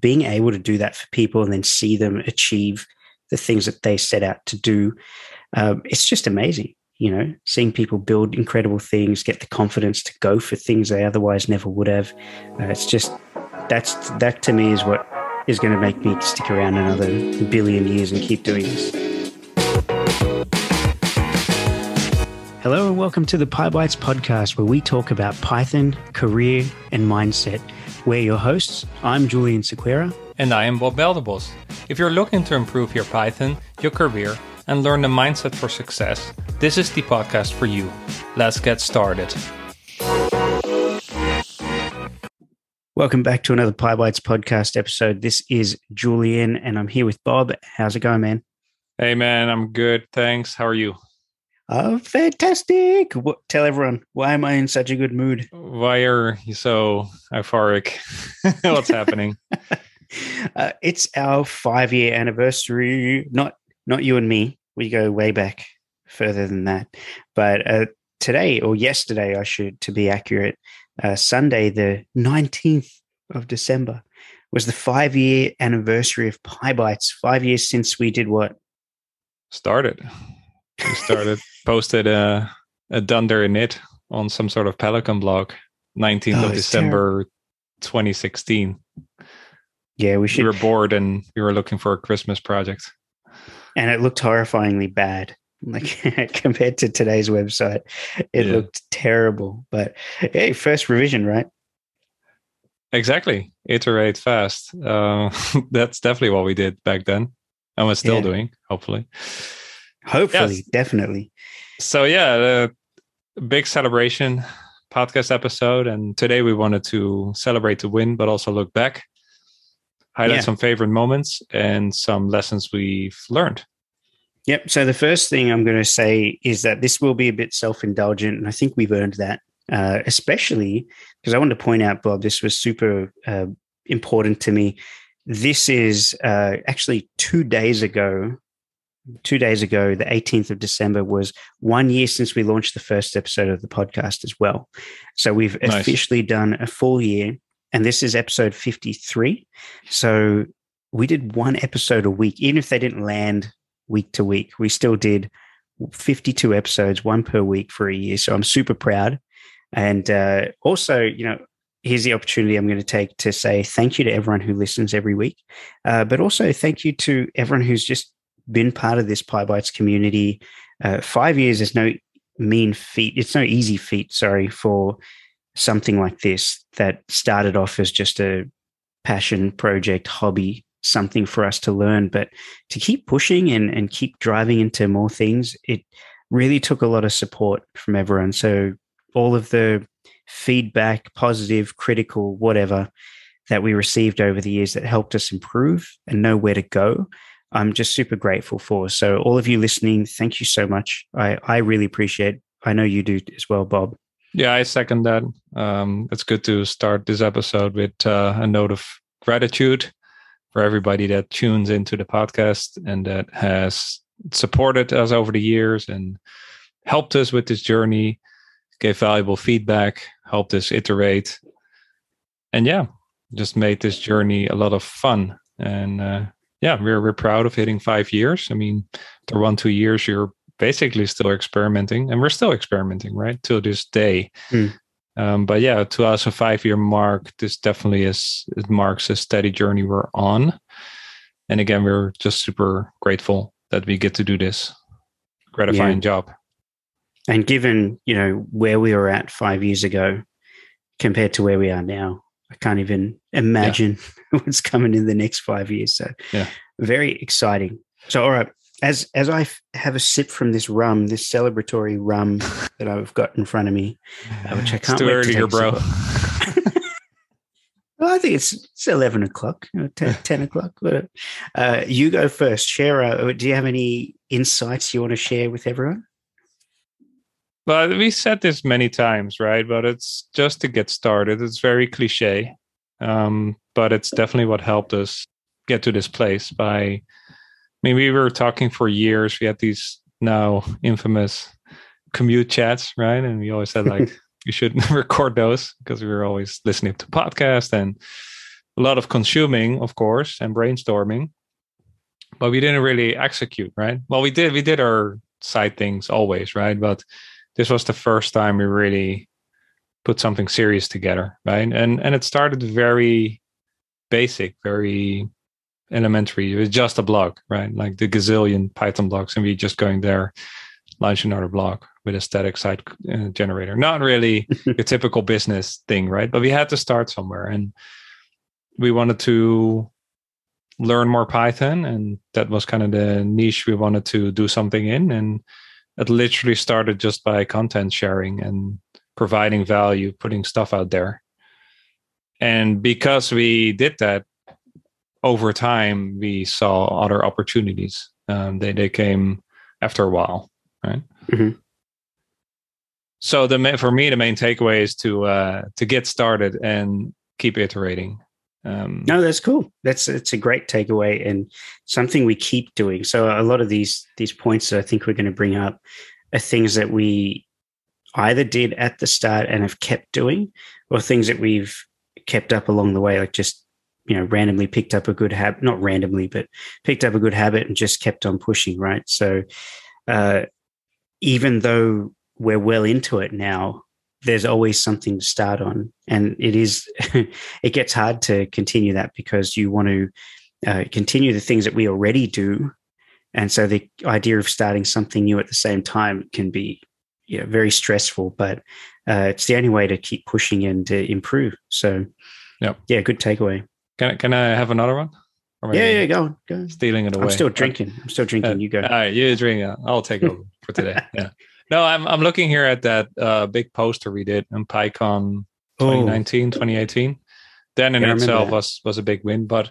being able to do that for people and then see them achieve the things that they set out to do, um, it's just amazing. You know, seeing people build incredible things, get the confidence to go for things they otherwise never would have. Uh, it's just that's that to me is what is going to make me stick around another billion years and keep doing this. Hello and welcome to the PyBites podcast, where we talk about Python, career, and mindset. We're your hosts. I'm Julian Sequeira. And I am Bob Belderbos. If you're looking to improve your Python, your career, and learn the mindset for success, this is the podcast for you. Let's get started. Welcome back to another PyBites podcast episode. This is Julian, and I'm here with Bob. How's it going, man? Hey, man, I'm good. Thanks. How are you? Oh, fantastic. What, tell everyone, why am I in such a good mood? Why are you so euphoric? What's happening? Uh, it's our five year anniversary. Not not you and me. We go way back further than that. But uh, today or yesterday, I should, to be accurate, uh, Sunday, the 19th of December, was the five year anniversary of PyBites. Five years since we did what? Started. We started, posted a, a Dunder init on some sort of Pelican blog, 19th oh, of December terrible. 2016. Yeah, we should. We were bored and we were looking for a Christmas project. And it looked horrifyingly bad. Like compared to today's website, it yeah. looked terrible. But hey, first revision, right? Exactly. Iterate fast. Uh, that's definitely what we did back then. And we're still yeah. doing, hopefully. Hopefully, yes. definitely. So yeah, the big celebration podcast episode, and today we wanted to celebrate the win, but also look back, highlight yeah. some favorite moments and some lessons we've learned. Yep. So the first thing I'm going to say is that this will be a bit self-indulgent, and I think we've earned that, uh, especially because I want to point out, Bob, this was super uh, important to me. This is uh, actually two days ago two days ago, the 18th of December, was one year since we launched the first episode of the podcast as well. So we've nice. officially done a full year, and this is episode 53. So we did one episode a week, even if they didn't land week to week, we still did 52 episodes, one per week for a year. So I'm super proud. And uh, also, you know, here's the opportunity I'm going to take to say thank you to everyone who listens every week, uh, but also thank you to everyone who's just been part of this PyBites community. Uh, five years is no mean feat. It's no easy feat, sorry, for something like this that started off as just a passion project, hobby, something for us to learn. But to keep pushing and, and keep driving into more things, it really took a lot of support from everyone. So all of the feedback, positive, critical, whatever, that we received over the years that helped us improve and know where to go I'm just super grateful for. So, all of you listening, thank you so much. I, I really appreciate. I know you do as well, Bob. Yeah, I second that. Um, it's good to start this episode with uh, a note of gratitude for everybody that tunes into the podcast and that has supported us over the years and helped us with this journey, gave valuable feedback, helped us iterate, and yeah, just made this journey a lot of fun. And uh, yeah, we're we're proud of hitting five years. I mean, the one two years you're basically still experimenting, and we're still experimenting, right, till this day. Mm. Um, but yeah, to us, a five year mark, this definitely is it marks a steady journey we're on. And again, we're just super grateful that we get to do this gratifying yeah. job. And given you know where we were at five years ago compared to where we are now, I can't even imagine yeah. what's coming in the next five years. So, yeah, very exciting. So, all right, as as I have a sip from this rum, this celebratory rum that I've got in front of me, uh, which I can't it's wait to here, bro. well, I think it's it's eleven o'clock, 10, 10 o'clock. Uh, you go first. Share. Uh, do you have any insights you want to share with everyone? Well, we said this many times, right? But it's just to get started. It's very cliche, um, but it's definitely what helped us get to this place. By, I mean, we were talking for years. We had these now infamous commute chats, right? And we always said like you should record those because we were always listening to podcasts and a lot of consuming, of course, and brainstorming, but we didn't really execute, right? Well, we did. We did our side things always, right? But this was the first time we really put something serious together, right? And and it started very basic, very elementary. It was just a blog, right? Like the gazillion Python blogs, and we just going there, launch another blog with a static site uh, generator. Not really a typical business thing, right? But we had to start somewhere, and we wanted to learn more Python, and that was kind of the niche we wanted to do something in, and it literally started just by content sharing and providing value, putting stuff out there. And because we did that over time, we saw other opportunities. Um, they they came after a while, right? Mm-hmm. So the for me, the main takeaway is to uh, to get started and keep iterating. Um, no, that's cool. That's it's a great takeaway and something we keep doing. So a lot of these these points that I think we're going to bring up are things that we either did at the start and have kept doing, or things that we've kept up along the way, like just you know randomly picked up a good habit, not randomly, but picked up a good habit and just kept on pushing. Right. So uh, even though we're well into it now, there's always something to start on, and it is it gets hard to continue that because you want to uh, continue the things that we already do and so the idea of starting something new at the same time can be you know, very stressful, but uh, it's the only way to keep pushing and to improve. So, yeah, yeah, good takeaway. Can I, can I have another one? Yeah, yeah, go on, go. On. Stealing it away. I'm still drinking. I'm still drinking. Uh, you go. All right, you drink. I'll take over for today. Yeah. No, I'm I'm looking here at that uh, big poster we did in PyCon 2019, oh. 2018. Then in yeah, itself was was a big win, but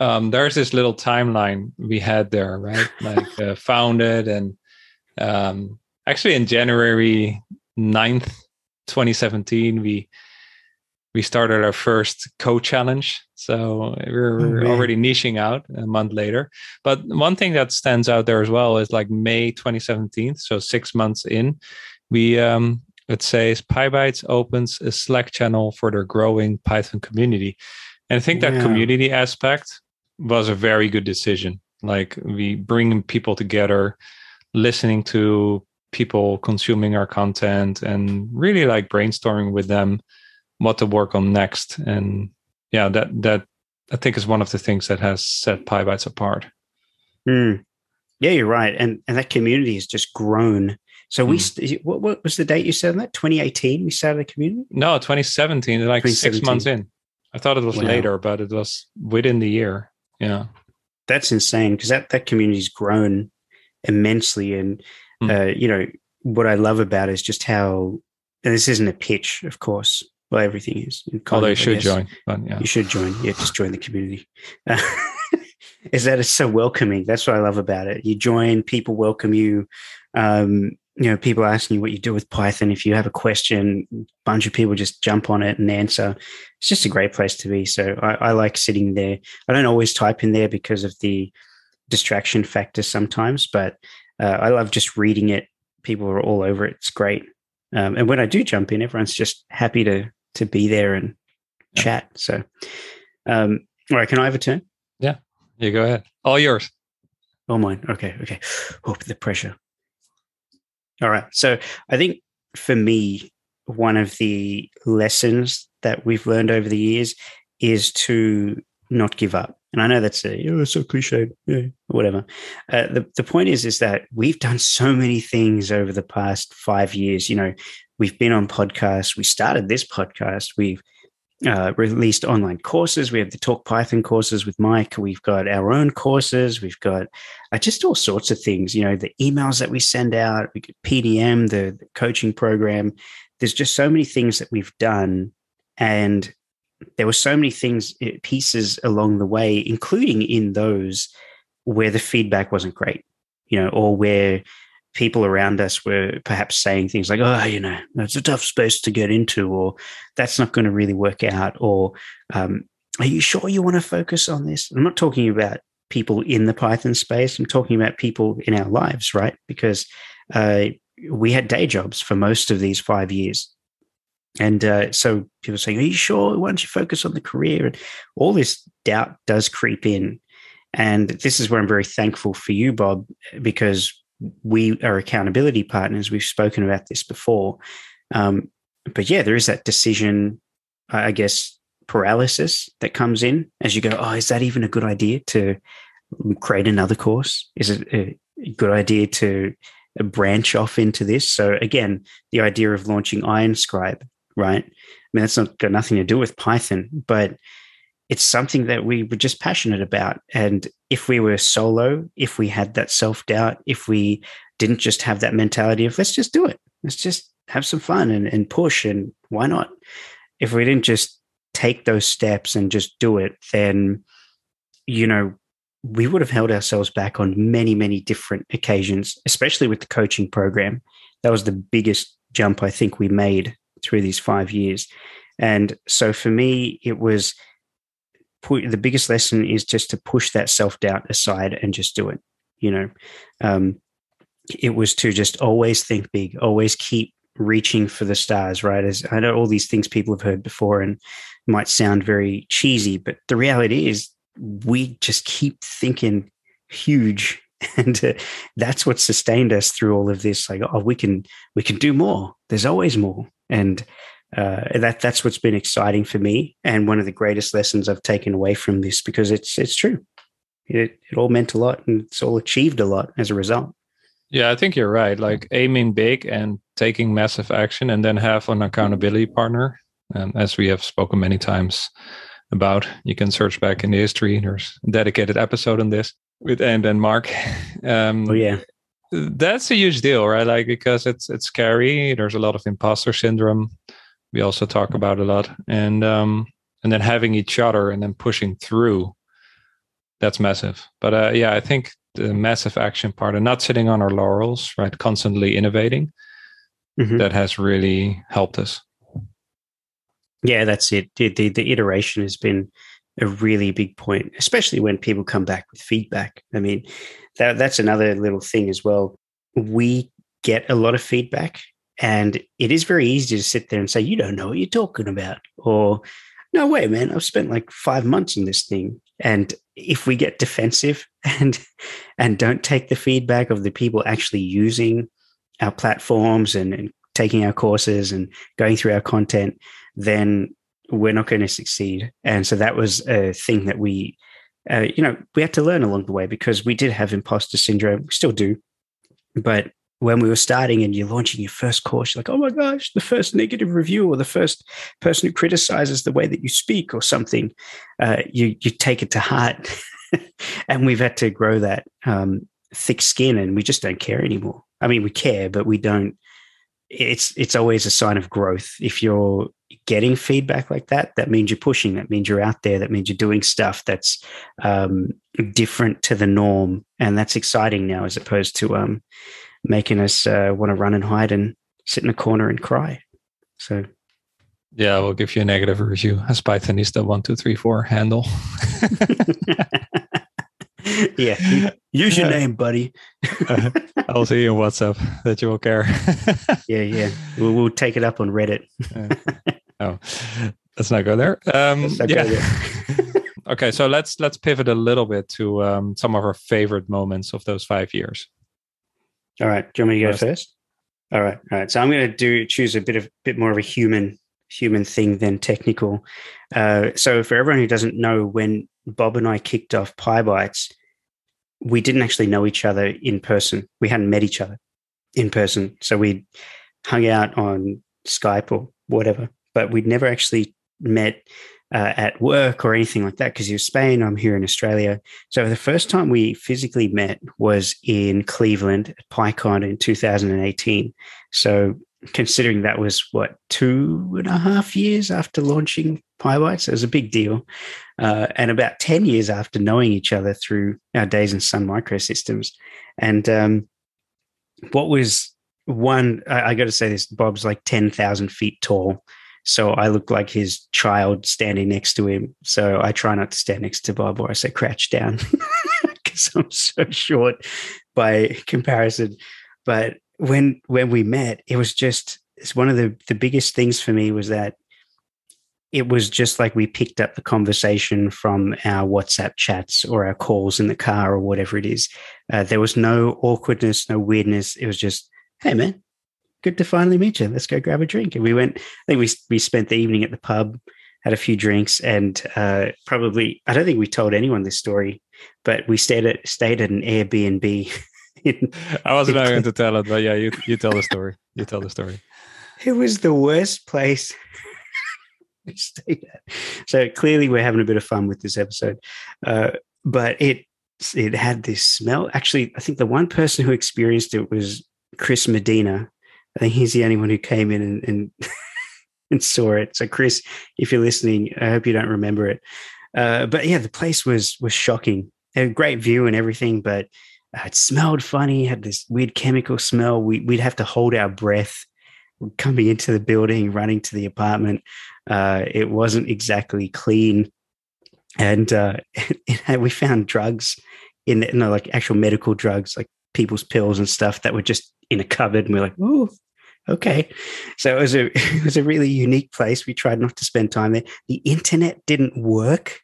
um, there's this little timeline we had there, right? Like uh, founded and um, actually in January 9th, 2017, we we started our first co-challenge. So we're, oh, already niching out a month later. But one thing that stands out there as well is like May 2017, so six months in, we um, it says PyBites opens a Slack channel for their growing Python community. And I think that yeah. community aspect was a very good decision. Like we bring people together, listening to people consuming our content and really like brainstorming with them what to work on next. And yeah, that that I think is one of the things that has set PyBites apart. Mm. Yeah, you're right. And and that community has just grown. So we, mm. what, what was the date you said on that? 2018, we started a community? No, 2017, like 2017. six months in. I thought it was wow. later, but it was within the year. Yeah. That's insane because that, that community's grown immensely. And, mm. uh, you know, what I love about it is just how, and this isn't a pitch, of course. Well, everything is. Although you should join. But yeah. You should join. Yeah, just join the community. Uh, is that it's so welcoming. That's what I love about it. You join, people welcome you. Um, you know, people asking you what you do with Python. If you have a question, a bunch of people just jump on it and answer. It's just a great place to be. So I, I like sitting there. I don't always type in there because of the distraction factor sometimes, but uh, I love just reading it. People are all over it. It's great. Um, and when I do jump in, everyone's just happy to to be there and yeah. chat. So, um, all right, can I have a turn? Yeah, you go ahead. All yours. All mine. Okay, okay. Oh, the pressure. All right. So I think for me, one of the lessons that we've learned over the years is to not give up. And I know that's a oh, so cliche, yeah, whatever. Uh, the the point is, is that we've done so many things over the past five years. You know, we've been on podcasts. We started this podcast. We've uh, released online courses. We have the Talk Python courses with Mike. We've got our own courses. We've got uh, just all sorts of things. You know, the emails that we send out, we PDM, the, the coaching program. There's just so many things that we've done, and there were so many things, uh, pieces along the way, including in those where the feedback wasn't great. You know, or where people around us were perhaps saying things like, oh, you know, it's a tough space to get into, or that's not going to really work out, or um, are you sure you want to focus on this? I'm not talking about people in the Python space. I'm talking about people in our lives, right? Because uh, we had day jobs for most of these five years. And uh, so people are saying, Are you sure? Why don't you focus on the career? And all this doubt does creep in. And this is where I'm very thankful for you, Bob, because we are accountability partners. We've spoken about this before. Um, but yeah, there is that decision, I guess, paralysis that comes in as you go, oh, is that even a good idea to create another course? Is it a good idea to branch off into this? So again, the idea of launching IronScribe, right? I mean, that's not got nothing to do with Python, but it's something that we were just passionate about. And if we were solo, if we had that self doubt, if we didn't just have that mentality of let's just do it, let's just have some fun and, and push, and why not? If we didn't just take those steps and just do it, then, you know, we would have held ourselves back on many, many different occasions, especially with the coaching program. That was the biggest jump I think we made through these five years. And so for me, it was the biggest lesson is just to push that self doubt aside and just do it. You know, um, it was to just always think big, always keep reaching for the stars, right? As I know all these things people have heard before and might sound very cheesy, but the reality is we just keep thinking huge and uh, that's what sustained us through all of this like oh we can we can do more there's always more and uh, that that's what's been exciting for me and one of the greatest lessons I've taken away from this because it's it's true. It, it all meant a lot and it's all achieved a lot as a result. Yeah i think you're right. Like aiming big and taking massive action and then have an accountability partner and as we have spoken many times about. You can search back in the history. There's a dedicated episode on this with and and mark. Um, oh yeah that's a huge deal right? Like because it's it's scary. There's a lot of imposter syndrome. We also talk about a lot. And um and then having each other and then pushing through that's massive. But uh, yeah i think the massive action part and not sitting on our laurels right? Constantly innovating mm-hmm. that has really helped us. Yeah that's it. The, the, the iteration has been a really big point especially when people come back with feedback i mean that that's another little thing as well we get a lot of feedback and it is very easy to sit there and say, you don't know what you're talking about. Or, no way, man, I've spent like five months in this thing. And if we get defensive and and don't take the feedback of the people actually using our platforms and, and taking our courses and going through our content, then we're not going to succeed. And so that was a thing that we, uh, you know, we had to learn along the way because we did have imposter syndrome, we still do. But when we were starting and you're launching your first course, you're like, oh my gosh, the first negative review or the first person who criticizes the way that you speak or something, uh, you you take it to heart. and we've had to grow that um, thick skin, and we just don't care anymore. I mean, we care, but we don't. It's it's always a sign of growth. If you're getting feedback like that, that means you're pushing. That means you're out there. That means you're doing stuff that's um, different to the norm, and that's exciting now, as opposed to um, making us uh, want to run and hide and sit in a corner and cry. So, yeah, we'll give you a negative review as Pythonista one two three four handle. yeah, use your name, buddy. uh, I'll see you on WhatsApp that you will care. yeah, yeah, we'll, we'll take it up on Reddit. uh, oh, let's not go there. Um, not yeah. Go there. okay, so let's let's pivot a little bit to um, some of our favorite moments of those five years. All right. Do you want me to go first? first? All right. All right. So I'm going to do choose a bit of bit more of a human human thing than technical. Uh, so for everyone who doesn't know, when Bob and I kicked off PyBites, we didn't actually know each other in person. We hadn't met each other in person. So we hung out on Skype or whatever, but we'd never actually met uh, at work or anything like that because you're Spain, I'm here in Australia. So the first time we physically met was in Cleveland at PyCon in 2018. So considering that was what two and a half years after launching PyBites, it was a big deal, uh, and about 10 years after knowing each other through our days in Sun Microsystems. And um, what was one, I, I got to say this, Bob's like 10,000 feet tall. So I look like his child standing next to him. So I try not to stand next to Bob or I say crouch down because I'm so short by comparison. But when when we met, it was just it's one of the the biggest things for me was that it was just like we picked up the conversation from our WhatsApp chats or our calls in the car or whatever it is. Uh, there was no awkwardness, no weirdness. It was just, hey man, good to finally meet you. Let's go grab a drink. And we went. I think we we spent the evening at the pub, had a few drinks, and uh, probably I don't think we told anyone this story, but we stayed at stayed at an Airbnb. I wasn't going to tell it, but yeah, you you tell the story. You tell the story. It was the worst place stayed at. So clearly, we're having a bit of fun with this episode, uh, but it it had this smell. Actually, I think the one person who experienced it was Chris Medina. I think he's the only one who came in and and, and saw it. So, Chris, if you're listening, I hope you don't remember it. Uh, but yeah, the place was was shocking. It had a great view and everything, but it smelled funny. Had this weird chemical smell. We, we'd have to hold our breath coming into the building, running to the apartment. Uh, it wasn't exactly clean, and uh, we found drugs in you know, like actual medical drugs, like people's pills and stuff that were just in a cupboard. And we we're like, oh, okay. So it was a it was a really unique place. We tried not to spend time there. The internet didn't work.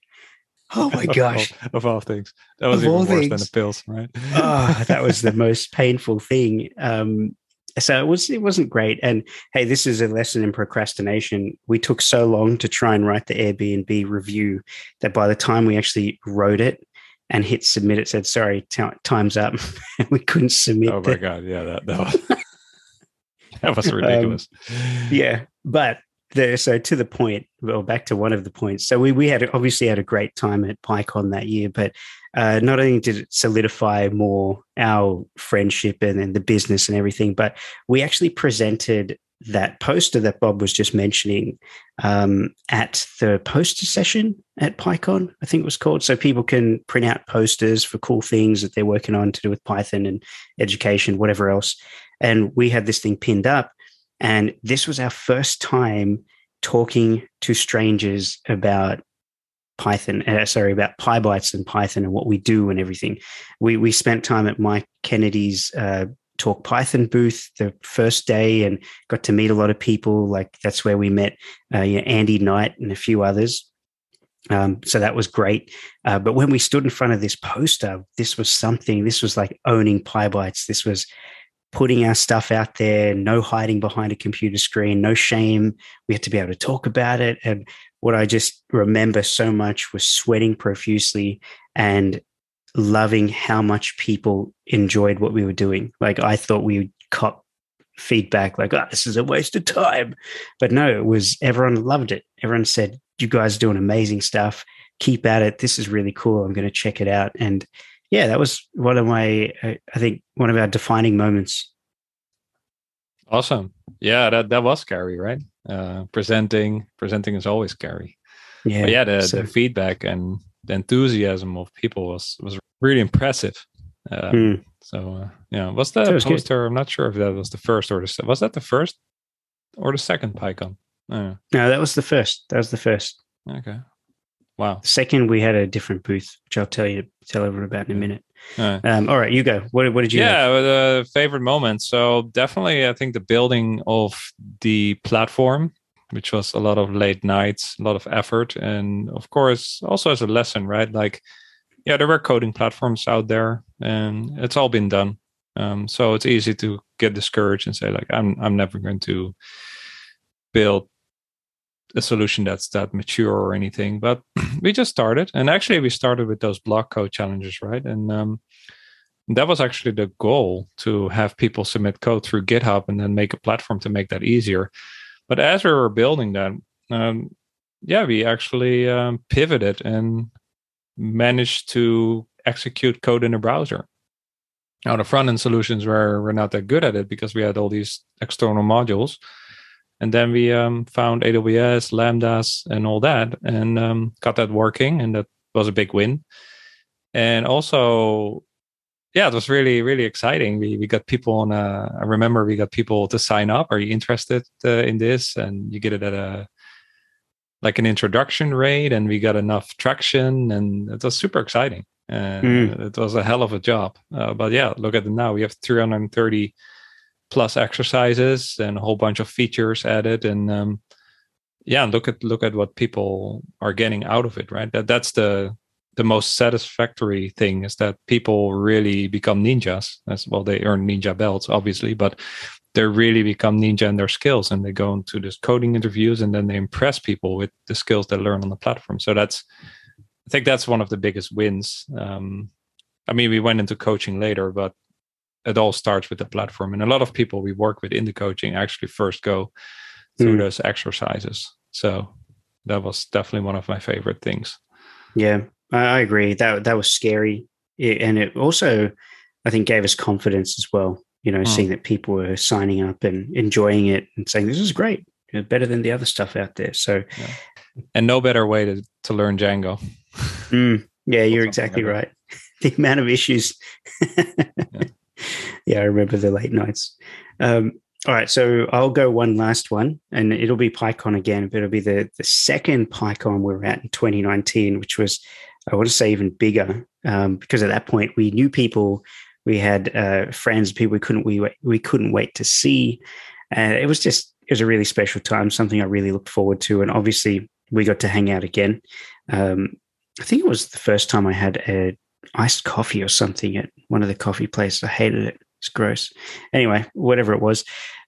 Oh my gosh! of, all, of all, things, that was of even worse things. than the pills, right? oh, that was the most painful thing. Um, so it was it wasn't great and hey this is a lesson in procrastination we took so long to try and write the airbnb review that by the time we actually wrote it and hit submit it said sorry t- time's up we couldn't submit oh my the- god yeah that, that was that was ridiculous um, yeah but there so to the point well back to one of the points so we we had obviously had a great time at PyCon that year but uh, not only did it solidify more our friendship and, and the business and everything, but we actually presented that poster that Bob was just mentioning um, at the poster session at PyCon, I think it was called. So people can print out posters for cool things that they're working on to do with Python and education, whatever else. And we had this thing pinned up. And this was our first time talking to strangers about Python, uh, sorry, about PyBites and Python and what we do and everything. We we spent time at Mike Kennedy's uh, Talk Python booth the first day and got to meet a lot of people. Like that's where we met uh, you know, Andy Knight and a few others. Um, so that was great. Uh, but when we stood in front of this poster, this was something. This was like owning PyBites. This was putting our stuff out there, no hiding behind a computer screen, no shame. We had to be able to talk about it. And what I just remember so much was sweating profusely and loving how much people enjoyed what we were doing. Like I thought we would cop feedback like, oh, this is a waste of time. But no, it was everyone loved it. Everyone said, you guys are doing amazing stuff. Keep at it. This is really cool. I'm going to check it out. And yeah, that was one of my, I think, one of our defining moments. Awesome. Yeah, that, that was scary, right? uh, presenting presenting is always scary yeah but yeah the, so. the feedback and the enthusiasm of people was was really impressive uh, mm. so uh, yeah was that was poster good. i'm not sure if that was the first or the was that the first or the second pycon no that was the first that was the first okay wow second we had a different booth which i'll tell you tell everyone about in a minute all right. Um, all right, you go. What, what did you? Yeah, the favorite moment. So definitely, I think the building of the platform, which was a lot of late nights, a lot of effort, and of course, also as a lesson, right? Like, yeah, there were coding platforms out there, and it's all been done. Um, so it's easy to get discouraged and say, like, I'm I'm never going to build a solution that's that mature or anything but we just started. And actually we started with those blog code challenges right? And um, that was actually the goal to have people submit code through github and then make a platform to make that easier. But as we were building that um, yeah we actually um, pivoted and managed to execute code in a browser. Now the front end solutions were, were not that good at it because we had all these external modules and then we um, found AWS, Lambdas, and all that, and um, got that working, and that was a big win. And also, yeah, it was really really exciting. We we got people on. A, I remember we got people to sign up. Are you interested uh, in this? And you get it at a like an introduction rate, and we got enough traction, and it was super exciting. And mm. it was a hell of a job. Uh, but yeah, look at it now. We have 330 plus exercises and a whole bunch of features added. And um, yeah look at look at what people are getting out of it right? That that's the the most satisfactory thing is that people really become ninjas as well they earn ninja belts obviously but they really become ninja in their skills and they go into this coding interviews and then they impress people with the skills they learn on the platform. So that's i think that's one of the biggest wins. Um, i mean we went into coaching later but it all starts with the platform and a lot of people we work with in the coaching actually first go through mm. those exercises so that was definitely one of my favorite things yeah i, agree that that was scary and it also i think gave us confidence as well you know, mm. seeing that people were signing up and enjoying it and saying this is great, you know, better than the other stuff out there. So, yeah. and no better way to to learn Django. mm, yeah, you're exactly right. the amount of issues. yeah. Yeah. I remember the late nights. Um, all right, so I'll go one last one, and it'll be PyCon again, but it'll be the the second PyCon we were at in 2019, which was I want to say even bigger um, because at that point we knew people we had uh, friends, people we couldn't we we couldn't wait to see. And it was just it was a really special time, something I really looked forward to. And obviously, we got to hang out again. Um, I think it was the first time I had a iced coffee or something at one of the coffee places. I hated it. It's gross. Anyway, whatever it was,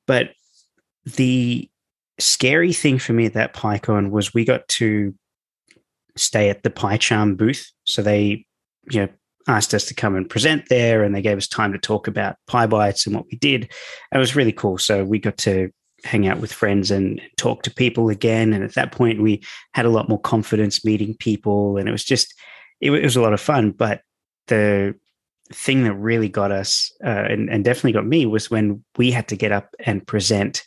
but the scary thing for me at that PyCon was we got to stay at the PyCharm booth. So they, you know, asked us to come and present there and they gave us time to talk about PyBites and what we did. It was really cool. So we got to hang out with friends and talk to people again. And at that point, we had a lot more confidence meeting people. And it was just, it was a lot of fun. But the thing that really got us uh, and, and definitely got me was when we had to get up and present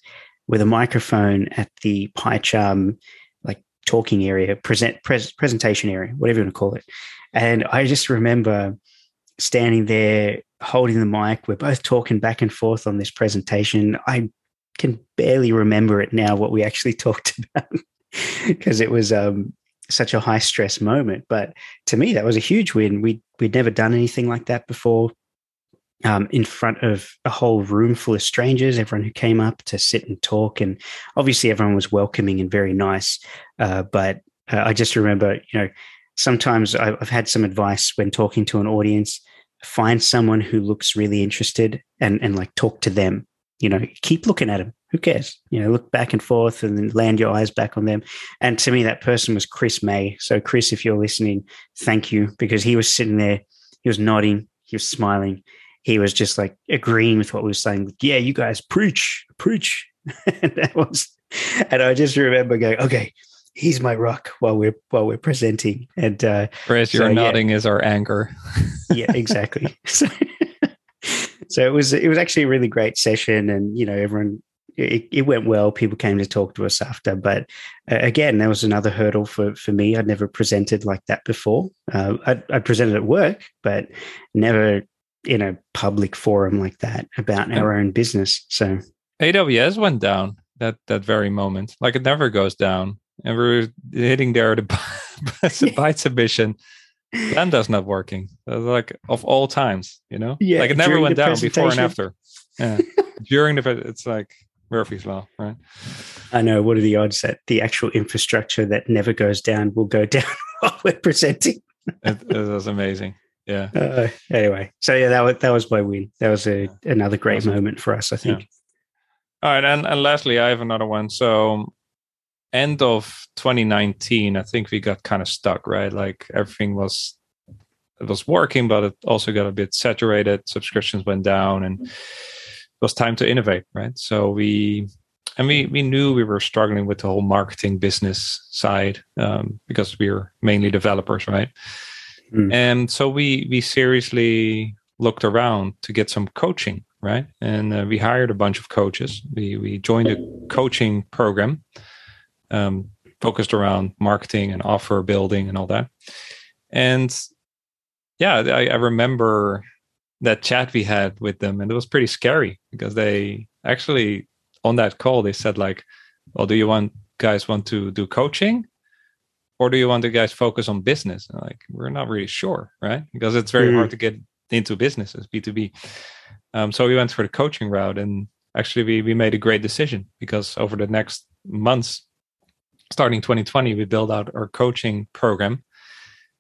with a microphone at the PyCharm like talking area, present pres- presentation area, whatever you want to call it. And I just remember standing there holding the mic. We're both talking back and forth on this presentation. I can barely remember it now what we actually talked about because it was um, such a high stress moment. But to me, that was a huge win. We we'd never done anything like that before. Um, in front of a whole room full of strangers, everyone who came up to sit and talk, and obviously everyone was welcoming and very nice. Uh, but uh, I just remember, you know, sometimes I've had some advice when talking to an audience find someone who looks really interested and, and like talk to them. You know, keep looking at them. Who cares? You know, look back and forth and then land your eyes back on them. And to me, that person was Chris May. So, Chris, if you're listening, thank you because he was sitting there, he was nodding, he was smiling. He was just like agreeing with what we were saying. Yeah, you guys preach, preach. and that was, and I just remember going, okay, he's my rock while we're while we're presenting. And uh, Chris, your so, nodding yeah. is our anchor. yeah, exactly. so, so it was it was actually a really great session, and you know everyone it, it, went well. People came to talk to us after, but uh, again, that was another hurdle for for me. I'd never presented like that before. Uh, I, I presented at work, but never in a public forum like that about our own business. So AWS went down that that very moment. Like it never goes down and we're hitting there the byte submission. Lambda's not working. Like of all times, you know? Yeah. Like it never went down before and after. Yeah. during the it's like Murphy's Law, right? I know. What are the odds that the actual infrastructure that never goes down will go down while we're presenting? it, it was amazing. Yeah. Uh, anyway, so yeah, that was that was my win. That was a another great awesome. moment for us, I think. Yeah. All right, and, and lastly, I have another one. So end of 2019 i think we got kind of stuck right like everything was it was working but it also got a bit saturated subscriptions went down and was time to innovate right so we and we we knew we were struggling with the whole marketing business side um, because we are mainly developers right mm. and so we we seriously looked around to get some coaching right and uh, we hired a bunch of coaches we we joined a coaching program um, focused around marketing and offer building and all that. And yeah, I, I, remember that chat we had with them, and it was pretty scary because they actually on that call they said like, "Well, do you want guys want to do coaching, or do you want the guys focus on business?" And like, we're not really sure, right? Because it's very mm-hmm. hard to get into businesses B two B. Um, so we went for the coaching route, and actually we, we made a great decision because over the next months starting 2020 we built out our coaching program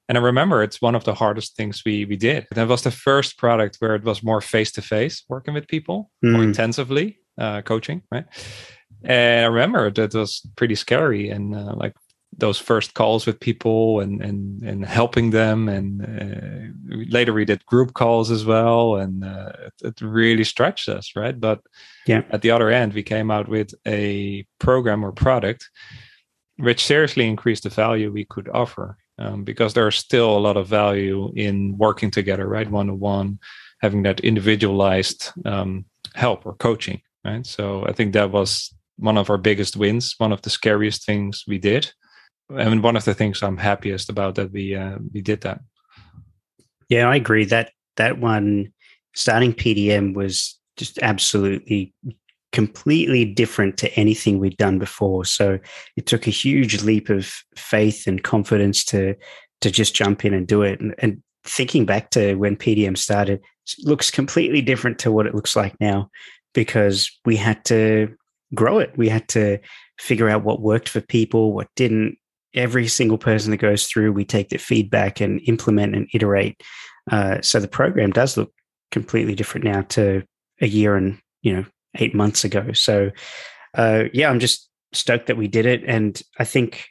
and i remember it's one of the hardest things we we did. That was the first product where it was more face to face working with people mm. more hmm. intensively uh, coaching right? And i remember that was pretty scary and uh, like those first calls with people and and and helping them. And uh, later we did group calls as well. And uh, it, it, really stretched us right? But yeah. at the other end we came out with a program or product which seriously increased the value we could offer um, because there's still a lot of value in working together right? One to one having that individualized um, help or coaching right? So i think that was one of our biggest wins one of the scariest things we did. And one of the things I'm happiest about that we uh, we did that. Yeah, I agree. That that one starting PDM was just absolutely completely different to anything we'd done before. So it took a huge leap of faith and confidence to to just jump in and do it. And, and thinking back to when PDM started, looks completely different to what it looks like now because we had to grow it. We had to figure out what worked for people, what didn't, every single person that goes through, we take the feedback and implement and iterate. Uh, so the program does look completely different now to a year and you know eight months ago. So uh, yeah, I'm just stoked that we did it, and I think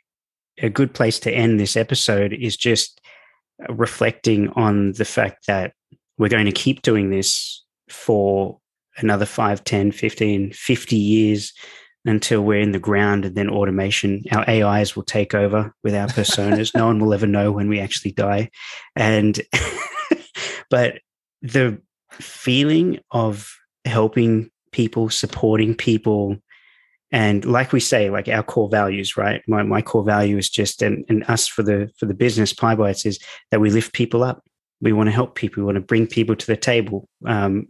a good place to end this episode is just reflecting on the fact that we're going to keep doing this for another 5 10 15 50 years until we're in the ground and then automation our ais will take over with our personas. No one will ever know when we actually die. And but the feeling of helping people supporting people. And like we say like our core values right? My, my core value is just and, and us for the for the business PyBites is that we lift people up. We want to help people. We want to bring people to the table um,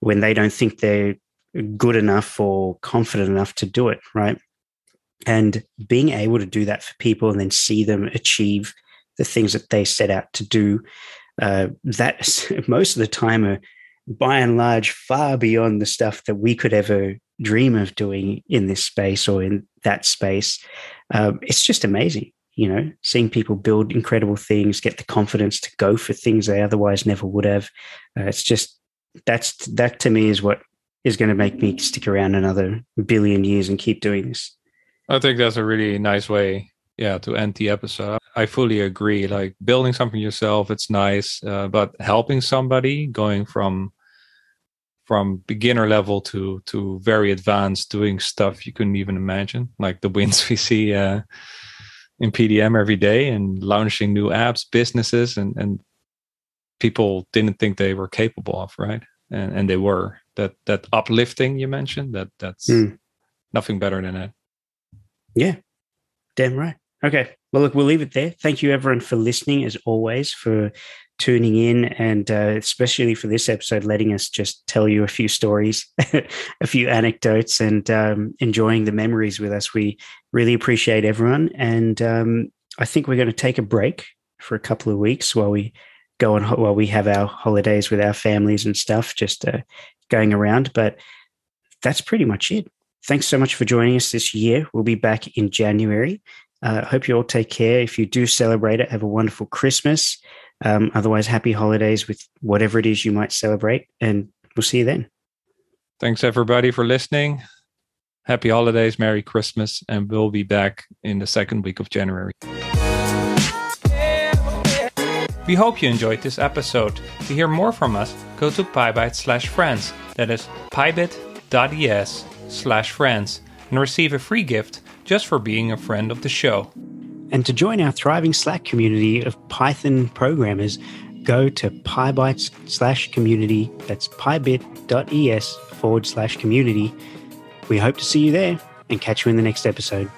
when they don't think they're good enough or confident enough to do it, right? And being able to do that for people and then see them achieve the things that they set out to do, uh, that most of the time are by and large far beyond the stuff that we could ever dream of doing in this space or in that space. Um, it's just amazing, you know, seeing people build incredible things, get the confidence to go for things they otherwise never would have. Uh, it's just that's that to me is what is going to make me stick around another billion years and keep doing this. I think that's a really nice way, yeah, to end the episode. I fully agree. Like building something yourself, it's nice, uh, but helping somebody going from from beginner level to to very advanced, doing stuff you couldn't even imagine, like the wins we see uh, in PDM every day, and launching new apps, businesses, and and people didn't think they were capable of, right? And and they were. That that uplifting you mentioned that that's mm. nothing better than that. Yeah. Damn right. Okay. Well look we'll leave it there. Thank you everyone for listening as always for tuning in and uh, especially for this episode letting us just tell you a few stories a few anecdotes and um, enjoying the memories with us we really appreciate everyone and um, i think we're going to take a break for a couple of weeks while we go on while we have our holidays with our families and stuff just to going around. But that's pretty much it. Thanks so much for joining us this year. We'll be back in January. I uh, hope you all take care. If you do celebrate it, have a wonderful Christmas. Um, otherwise, happy holidays with whatever it is you might celebrate. And we'll see you then. Thanks, everybody, for listening. Happy holidays, Merry Christmas, and we'll be back in the second week of January. We hope you enjoyed this episode. To hear more from us, go to PyBite slash friends. That is pybit.es slash friends and receive a free gift just for being a friend of the show. And to join our thriving Slack community of Python programmers, go to PyBites slash community. That's pybit.es forward slash community. We hope to see you there and catch you in the next episode.